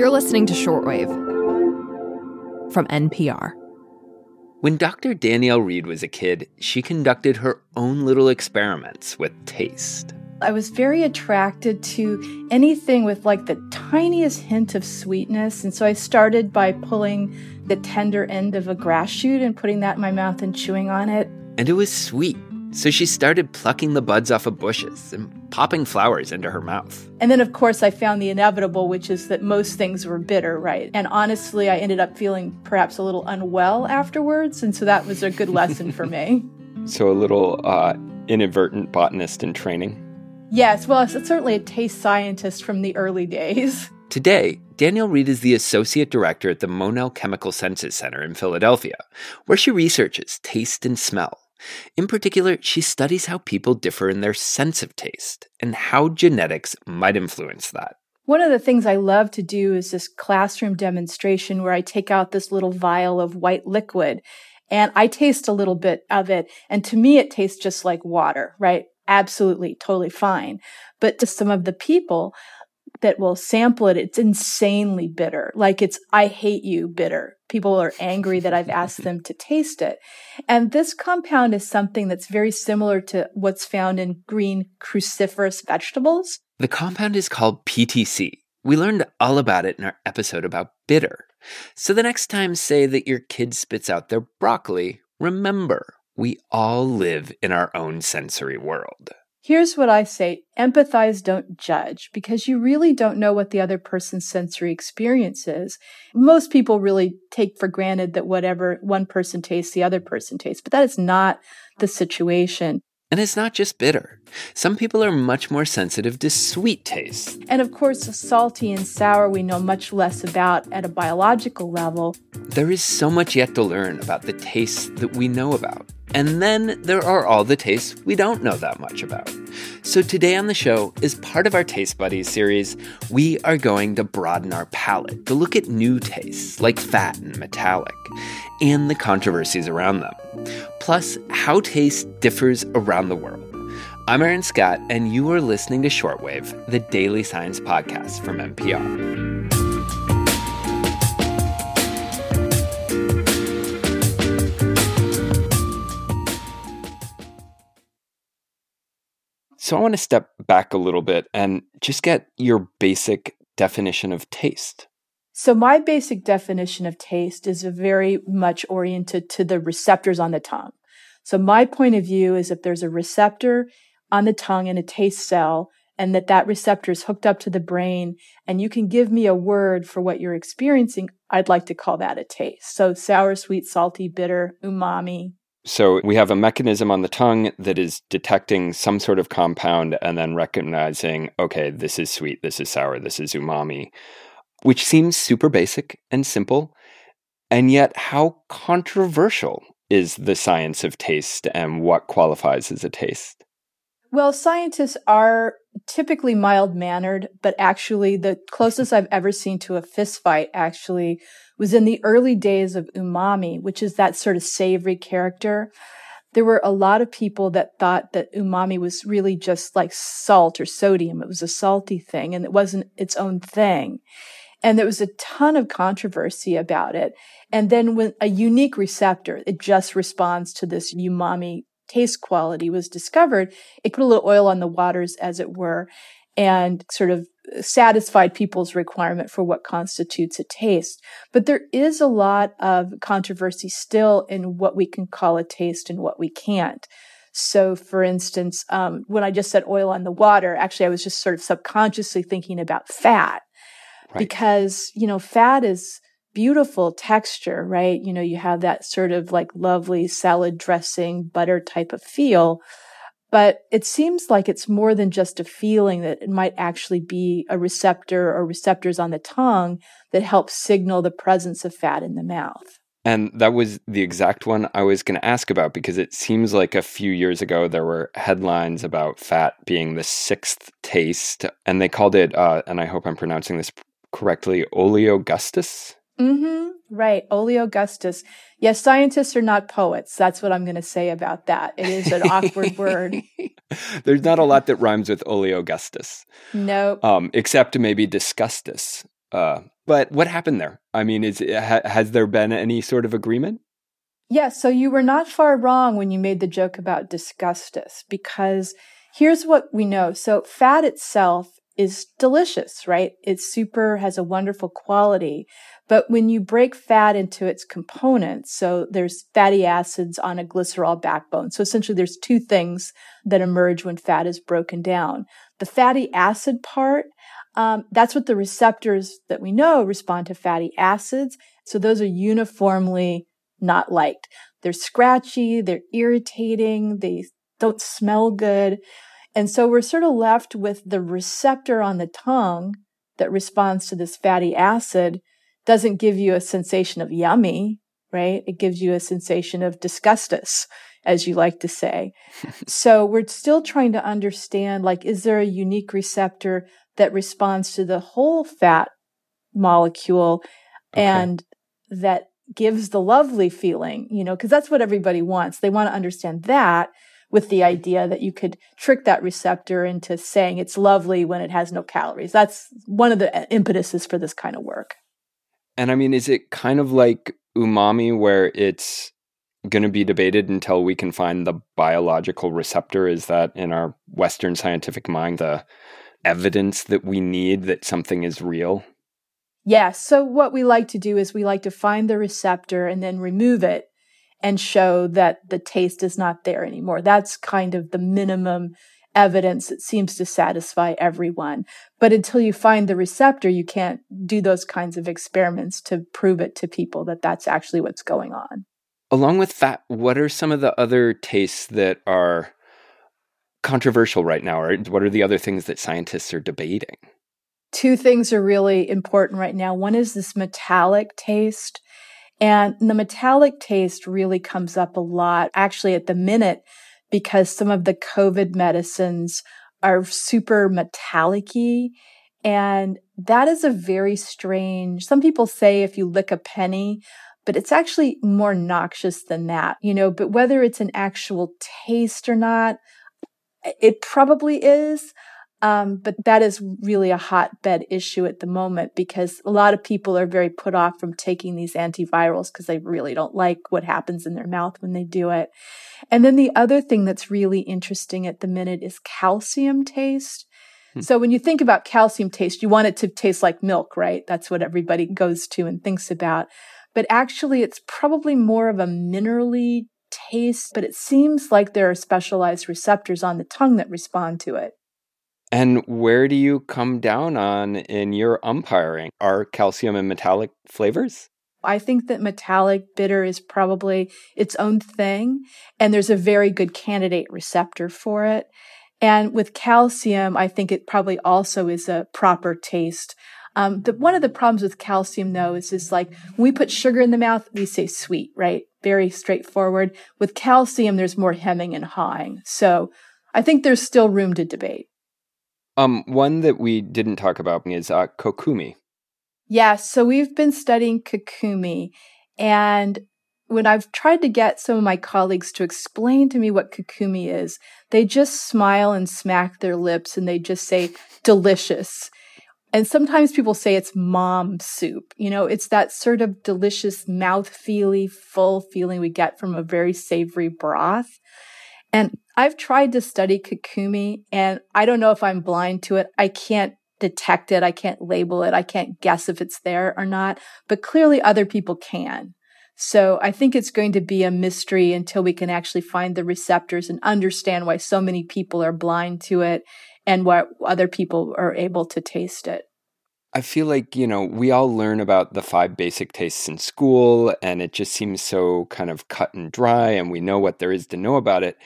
You're listening to Shortwave from NPR. When Dr. Danielle Reed was a kid, she conducted her own little experiments with taste. I was very attracted to anything with like the tiniest hint of sweetness. And so I started by pulling the tender end of a grass shoot and putting that in my mouth and chewing on it. And it was sweet. So she started plucking the buds off of bushes and popping flowers into her mouth. And then, of course, I found the inevitable, which is that most things were bitter, right? And honestly, I ended up feeling perhaps a little unwell afterwards. And so that was a good lesson for me. So, a little uh, inadvertent botanist in training. Yes, well, it's certainly a taste scientist from the early days. Today, Danielle Reed is the Associate Director at the Monell Chemical Senses Center in Philadelphia, where she researches taste and smell. In particular, she studies how people differ in their sense of taste and how genetics might influence that. One of the things I love to do is this classroom demonstration where I take out this little vial of white liquid and I taste a little bit of it. And to me, it tastes just like water, right? absolutely totally fine. But to some of the people that will sample it, it's insanely bitter. Like it's, I hate you bitter. People are angry that I've asked them to taste it. And this compound is something that's very similar to what's found in green cruciferous vegetables. The compound is called PTC. We learned all about it in our episode about bitter. So the next time, say that your kid spits out their broccoli, remember we all live in our own sensory world. Here's what I say empathize, don't judge, because you really don't know what the other person's sensory experience is. Most people really take for granted that whatever one person tastes, the other person tastes, but that is not the situation. And it's not just bitter. Some people are much more sensitive to sweet tastes. And of course, salty and sour we know much less about at a biological level. There is so much yet to learn about the tastes that we know about. And then there are all the tastes we don't know that much about. So today on the show, as part of our Taste Buddies series, we are going to broaden our palate to look at new tastes like fat and metallic, and the controversies around them. Plus, how taste differs around the world. I'm Aaron Scott, and you are listening to Shortwave, the daily science podcast from NPR. So I want to step back a little bit and just get your basic definition of taste. So my basic definition of taste is very much oriented to the receptors on the tongue. So my point of view is if there's a receptor on the tongue in a taste cell and that that receptor is hooked up to the brain and you can give me a word for what you're experiencing, I'd like to call that a taste. So sour, sweet, salty, bitter, umami, so we have a mechanism on the tongue that is detecting some sort of compound and then recognizing, okay, this is sweet, this is sour, this is umami, which seems super basic and simple. And yet, how controversial is the science of taste and what qualifies as a taste? Well, scientists are typically mild mannered, but actually, the closest I've ever seen to a fist fight actually was in the early days of umami, which is that sort of savory character. There were a lot of people that thought that umami was really just like salt or sodium. It was a salty thing and it wasn't its own thing. And there was a ton of controversy about it. And then when a unique receptor, it just responds to this umami taste quality was discovered, it put a little oil on the waters, as it were, and sort of satisfied people's requirement for what constitutes a taste. But there is a lot of controversy still in what we can call a taste and what we can't. So, for instance, um, when I just said oil on the water, actually, I was just sort of subconsciously thinking about fat right. because, you know, fat is beautiful texture, right? You know, you have that sort of like lovely salad dressing, butter type of feel. But it seems like it's more than just a feeling that it might actually be a receptor or receptors on the tongue that help signal the presence of fat in the mouth. And that was the exact one I was going to ask about because it seems like a few years ago there were headlines about fat being the sixth taste, and they called it, uh, and I hope I'm pronouncing this correctly, oleogustus. Mm-hmm. Right. Oleogustus. Yes, scientists are not poets. That's what I'm going to say about that. It is an awkward word. There's not a lot that rhymes with oleogustus. No. Um, except maybe disgustus. Uh, but what happened there? I mean, is ha, has there been any sort of agreement? Yes. Yeah, so you were not far wrong when you made the joke about disgustus, because here's what we know. So fat itself is delicious, right? It's super, has a wonderful quality. But when you break fat into its components, so there's fatty acids on a glycerol backbone. So essentially there's two things that emerge when fat is broken down. The fatty acid part, um, that's what the receptors that we know respond to fatty acids. So those are uniformly not liked. They're scratchy, they're irritating, they don't smell good. And so we're sort of left with the receptor on the tongue that responds to this fatty acid doesn't give you a sensation of yummy, right? It gives you a sensation of disgustus, as you like to say. so we're still trying to understand, like, is there a unique receptor that responds to the whole fat molecule okay. and that gives the lovely feeling, you know, because that's what everybody wants. They want to understand that with the idea that you could trick that receptor into saying it's lovely when it has no calories. That's one of the uh, impetuses for this kind of work. And I mean, is it kind of like umami where it's going to be debated until we can find the biological receptor? Is that in our Western scientific mind the evidence that we need that something is real? Yes. Yeah, so what we like to do is we like to find the receptor and then remove it and show that the taste is not there anymore. That's kind of the minimum evidence that seems to satisfy everyone. But until you find the receptor, you can't do those kinds of experiments to prove it to people that that's actually what's going on. Along with fat, what are some of the other tastes that are controversial right now? Or what are the other things that scientists are debating? Two things are really important right now. One is this metallic taste and the metallic taste really comes up a lot, actually, at the minute, because some of the COVID medicines are super metallic And that is a very strange, some people say if you lick a penny, but it's actually more noxious than that, you know, but whether it's an actual taste or not, it probably is. Um, but that is really a hotbed issue at the moment because a lot of people are very put off from taking these antivirals because they really don't like what happens in their mouth when they do it. And then the other thing that's really interesting at the minute is calcium taste. Hmm. So when you think about calcium taste, you want it to taste like milk, right? That's what everybody goes to and thinks about. But actually, it's probably more of a minerally taste, but it seems like there are specialized receptors on the tongue that respond to it. And where do you come down on in your umpiring? Are calcium and metallic flavors? I think that metallic bitter is probably its own thing, and there's a very good candidate receptor for it. And with calcium, I think it probably also is a proper taste. Um, the, one of the problems with calcium, though, is is like when we put sugar in the mouth, we say sweet, right? Very straightforward. With calcium, there's more hemming and hawing. So I think there's still room to debate. Um, one that we didn't talk about is uh, kokumi. Yeah, so we've been studying kokumi, and when I've tried to get some of my colleagues to explain to me what kokumi is, they just smile and smack their lips and they just say delicious. And sometimes people say it's mom soup. You know, it's that sort of delicious mouth feely, full feeling we get from a very savory broth. And I've tried to study kokumi and I don't know if I'm blind to it. I can't detect it. I can't label it. I can't guess if it's there or not, but clearly other people can. So I think it's going to be a mystery until we can actually find the receptors and understand why so many people are blind to it and why other people are able to taste it. I feel like, you know, we all learn about the five basic tastes in school, and it just seems so kind of cut and dry, and we know what there is to know about it.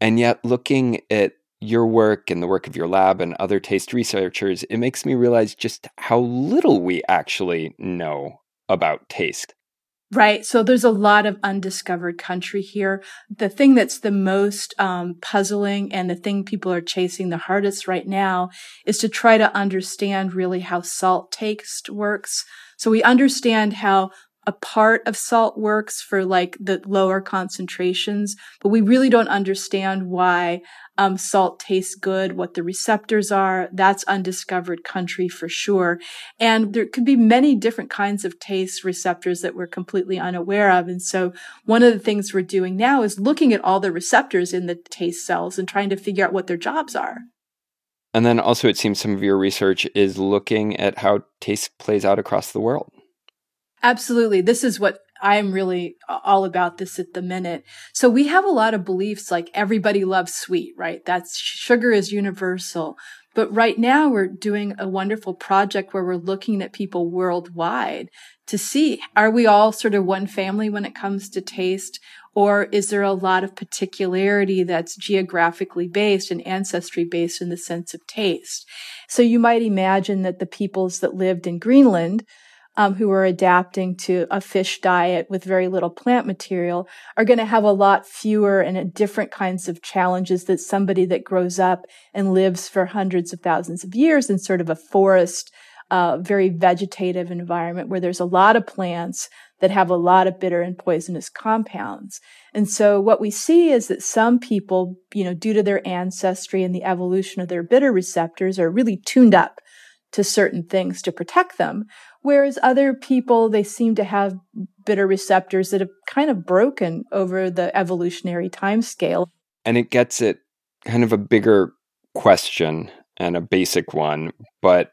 And yet, looking at your work and the work of your lab and other taste researchers, it makes me realize just how little we actually know about taste. Right. So there's a lot of undiscovered country here. The thing that's the most um, puzzling and the thing people are chasing the hardest right now is to try to understand really how salt taste works. So we understand how a part of salt works for like the lower concentrations, but we really don't understand why um, salt tastes good, what the receptors are. That's undiscovered country for sure. And there could be many different kinds of taste receptors that we're completely unaware of. And so one of the things we're doing now is looking at all the receptors in the taste cells and trying to figure out what their jobs are. And then also, it seems some of your research is looking at how taste plays out across the world. Absolutely. This is what I'm really all about this at the minute. So we have a lot of beliefs like everybody loves sweet, right? That's sugar is universal. But right now we're doing a wonderful project where we're looking at people worldwide to see, are we all sort of one family when it comes to taste? Or is there a lot of particularity that's geographically based and ancestry based in the sense of taste? So you might imagine that the peoples that lived in Greenland um, who are adapting to a fish diet with very little plant material are going to have a lot fewer and different kinds of challenges that somebody that grows up and lives for hundreds of thousands of years in sort of a forest, uh, very vegetative environment where there's a lot of plants that have a lot of bitter and poisonous compounds. And so what we see is that some people, you know, due to their ancestry and the evolution of their bitter receptors are really tuned up to certain things to protect them. Whereas other people, they seem to have bitter receptors that have kind of broken over the evolutionary time scale. And it gets at kind of a bigger question and a basic one, but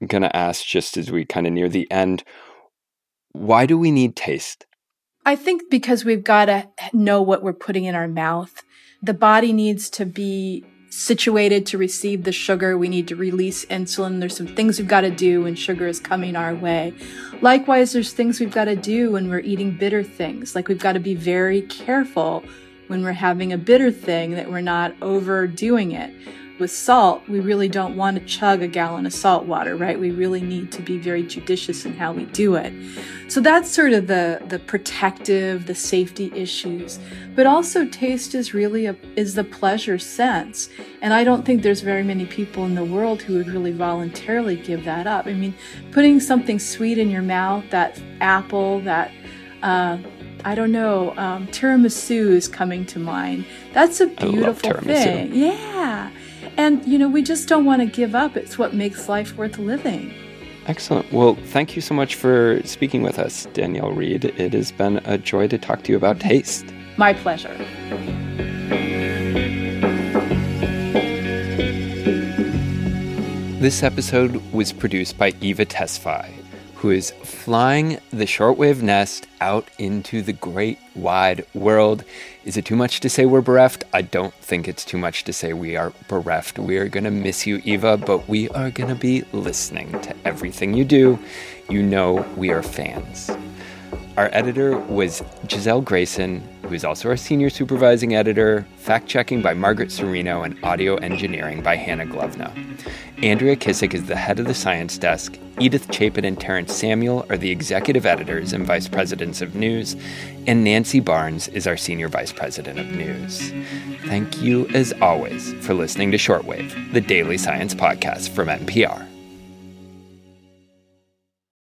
I'm going to ask just as we kind of near the end why do we need taste? I think because we've got to know what we're putting in our mouth. The body needs to be situated to receive the sugar. We need to release insulin. There's some things we've got to do when sugar is coming our way. Likewise, there's things we've got to do when we're eating bitter things. Like we've got to be very careful when we're having a bitter thing that we're not overdoing it with salt, we really don't want to chug a gallon of salt water, right? We really need to be very judicious in how we do it. So that's sort of the, the protective, the safety issues. But also taste is really a, is the pleasure sense. And I don't think there's very many people in the world who would really voluntarily give that up. I mean, putting something sweet in your mouth, that apple, that, uh, I don't know, um, tiramisu is coming to mind. That's a beautiful thing. Yeah. And, you know, we just don't want to give up. It's what makes life worth living. Excellent. Well, thank you so much for speaking with us, Danielle Reed. It has been a joy to talk to you about taste. My pleasure. This episode was produced by Eva Tesfaye who is flying the shortwave nest out into the great wide world. Is it too much to say we're bereft? I don't think it's too much to say we are bereft. We are going to miss you, Eva, but we are going to be listening to everything you do. You know we are fans. Our editor was Giselle Grayson, who is also our senior supervising editor, fact checking by Margaret Cirino, and audio engineering by Hannah Gluvna. Andrea Kissack is the head of the science desk. Edith Chapin and Terence Samuel are the executive editors and vice presidents of news. And Nancy Barnes is our senior vice president of news. Thank you, as always, for listening to Shortwave, the daily science podcast from NPR.